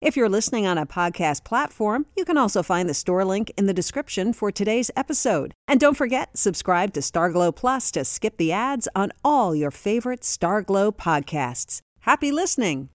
If you're listening on a podcast platform, you can also find the store link in the description for today's episode. And don't forget, subscribe to Starglow Plus to skip the ads on all your favorite Starglow podcasts. Happy listening!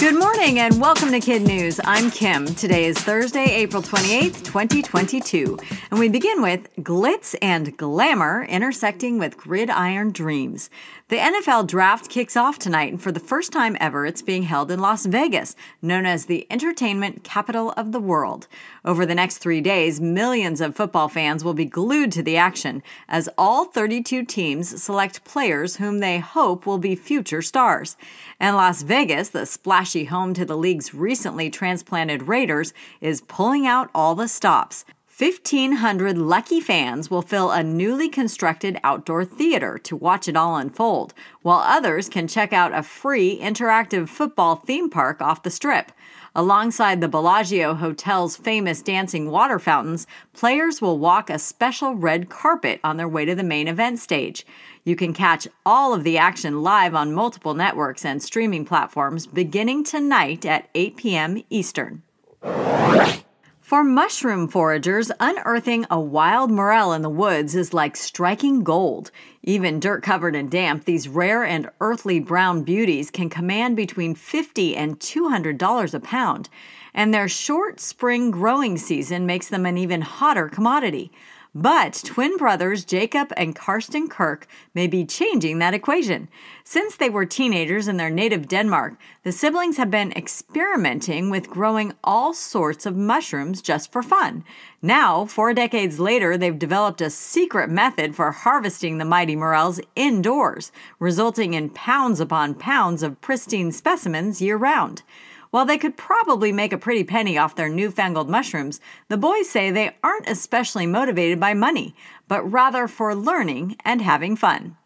Good morning and welcome to Kid News. I'm Kim. Today is Thursday, April 28th, 2022. And we begin with glitz and glamour intersecting with gridiron dreams. The NFL draft kicks off tonight, and for the first time ever, it's being held in Las Vegas, known as the entertainment capital of the world. Over the next three days, millions of football fans will be glued to the action as all 32 teams select players whom they hope will be future stars. And Las Vegas, the splashy home to the league's recently transplanted Raiders, is pulling out all the stops. 1,500 lucky fans will fill a newly constructed outdoor theater to watch it all unfold, while others can check out a free interactive football theme park off the strip. Alongside the Bellagio Hotel's famous dancing water fountains, players will walk a special red carpet on their way to the main event stage. You can catch all of the action live on multiple networks and streaming platforms beginning tonight at 8 p.m. Eastern. For mushroom foragers, unearthing a wild morel in the woods is like striking gold. Even dirt covered and damp, these rare and earthly brown beauties can command between 50 and $200 a pound. And their short spring growing season makes them an even hotter commodity. But twin brothers Jacob and Karsten Kirk may be changing that equation. Since they were teenagers in their native Denmark, the siblings have been experimenting with growing all sorts of mushrooms just for fun. Now, four decades later, they've developed a secret method for harvesting the mighty morels indoors, resulting in pounds upon pounds of pristine specimens year round. While they could probably make a pretty penny off their newfangled mushrooms, the boys say they aren't especially motivated by money, but rather for learning and having fun.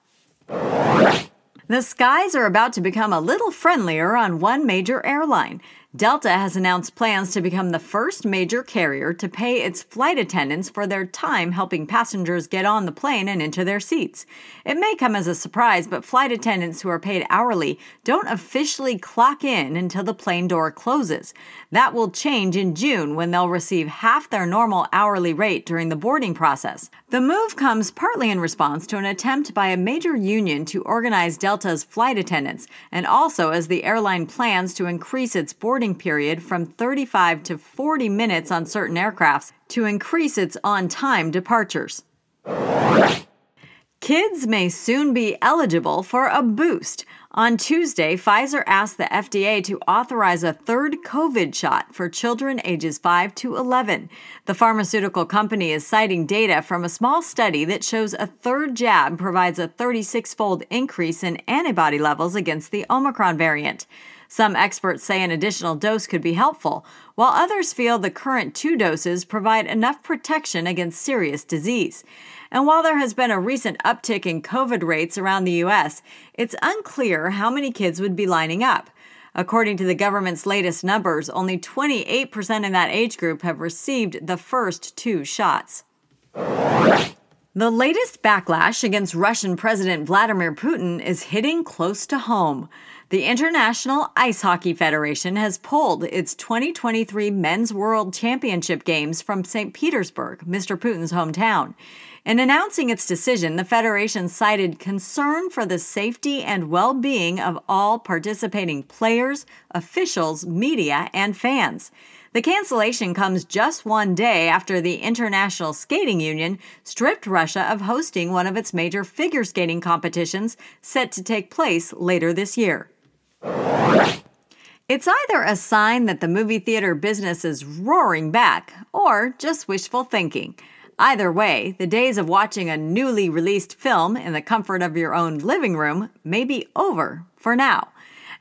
The skies are about to become a little friendlier on one major airline. Delta has announced plans to become the first major carrier to pay its flight attendants for their time helping passengers get on the plane and into their seats. It may come as a surprise, but flight attendants who are paid hourly don't officially clock in until the plane door closes. That will change in June when they'll receive half their normal hourly rate during the boarding process. The move comes partly in response to an attempt by a major union to organize Delta's flight attendants, and also as the airline plans to increase its boarding period from 35 to 40 minutes on certain aircrafts to increase its on time departures. Kids may soon be eligible for a boost. On Tuesday, Pfizer asked the FDA to authorize a third COVID shot for children ages 5 to 11. The pharmaceutical company is citing data from a small study that shows a third jab provides a 36 fold increase in antibody levels against the Omicron variant. Some experts say an additional dose could be helpful, while others feel the current two doses provide enough protection against serious disease. And while there has been a recent uptick in COVID rates around the U.S., it's unclear how many kids would be lining up. According to the government's latest numbers, only 28% in that age group have received the first two shots. The latest backlash against Russian President Vladimir Putin is hitting close to home. The International Ice Hockey Federation has pulled its 2023 Men's World Championship games from St. Petersburg, Mr. Putin's hometown. In announcing its decision, the Federation cited concern for the safety and well being of all participating players, officials, media, and fans. The cancellation comes just one day after the International Skating Union stripped Russia of hosting one of its major figure skating competitions set to take place later this year. It's either a sign that the movie theater business is roaring back or just wishful thinking. Either way, the days of watching a newly released film in the comfort of your own living room may be over for now.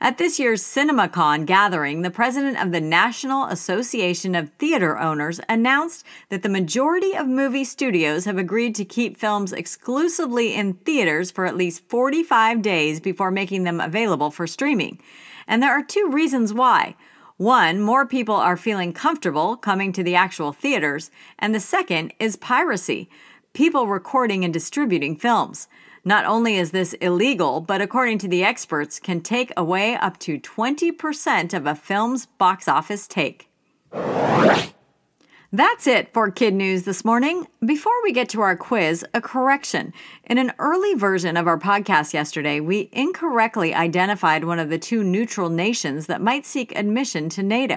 At this year's CinemaCon gathering, the president of the National Association of Theater Owners announced that the majority of movie studios have agreed to keep films exclusively in theaters for at least 45 days before making them available for streaming. And there are two reasons why. One, more people are feeling comfortable coming to the actual theaters, and the second is piracy people recording and distributing films. Not only is this illegal, but according to the experts, can take away up to 20% of a film's box office take. That's it for Kid News this morning. Before we get to our quiz, a correction. In an early version of our podcast yesterday, we incorrectly identified one of the two neutral nations that might seek admission to NATO.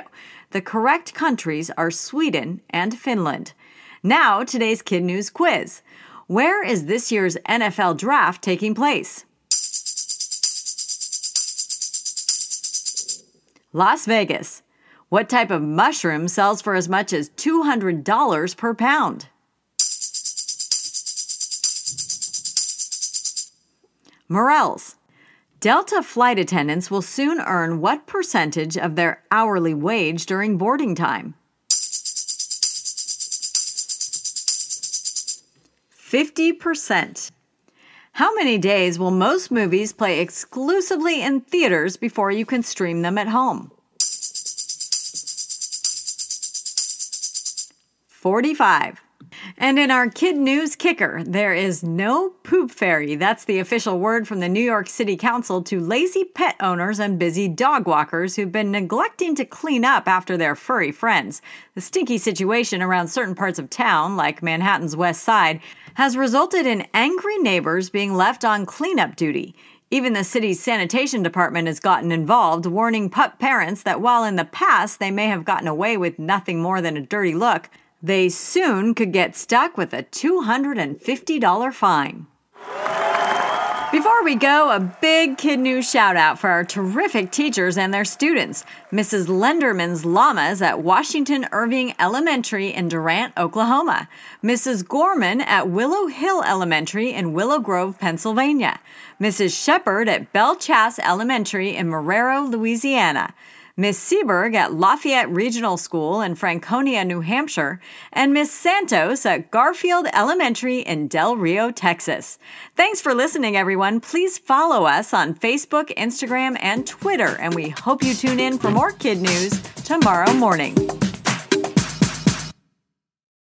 The correct countries are Sweden and Finland. Now, today's Kid News quiz. Where is this year's NFL draft taking place? Las Vegas. What type of mushroom sells for as much as $200 per pound? Morels. Delta flight attendants will soon earn what percentage of their hourly wage during boarding time? 50%. How many days will most movies play exclusively in theaters before you can stream them at home? 45. And in our kid news kicker, there is no poop fairy. That's the official word from the New York City Council to lazy pet owners and busy dog walkers who've been neglecting to clean up after their furry friends. The stinky situation around certain parts of town, like Manhattan's West Side, has resulted in angry neighbors being left on cleanup duty. Even the city's sanitation department has gotten involved, warning pup parents that while in the past they may have gotten away with nothing more than a dirty look, they soon could get stuck with a $250 fine. Before we go, a big kid news shout out for our terrific teachers and their students. Mrs. Lenderman's Llamas at Washington Irving Elementary in Durant, Oklahoma. Mrs. Gorman at Willow Hill Elementary in Willow Grove, Pennsylvania. Mrs. Shepard at Belle Chasse Elementary in Marrero, Louisiana. Miss Seberg at Lafayette Regional School in Franconia, New Hampshire, and Miss Santos at Garfield Elementary in Del Rio, Texas. Thanks for listening, everyone. Please follow us on Facebook, Instagram, and Twitter, and we hope you tune in for more kid news tomorrow morning.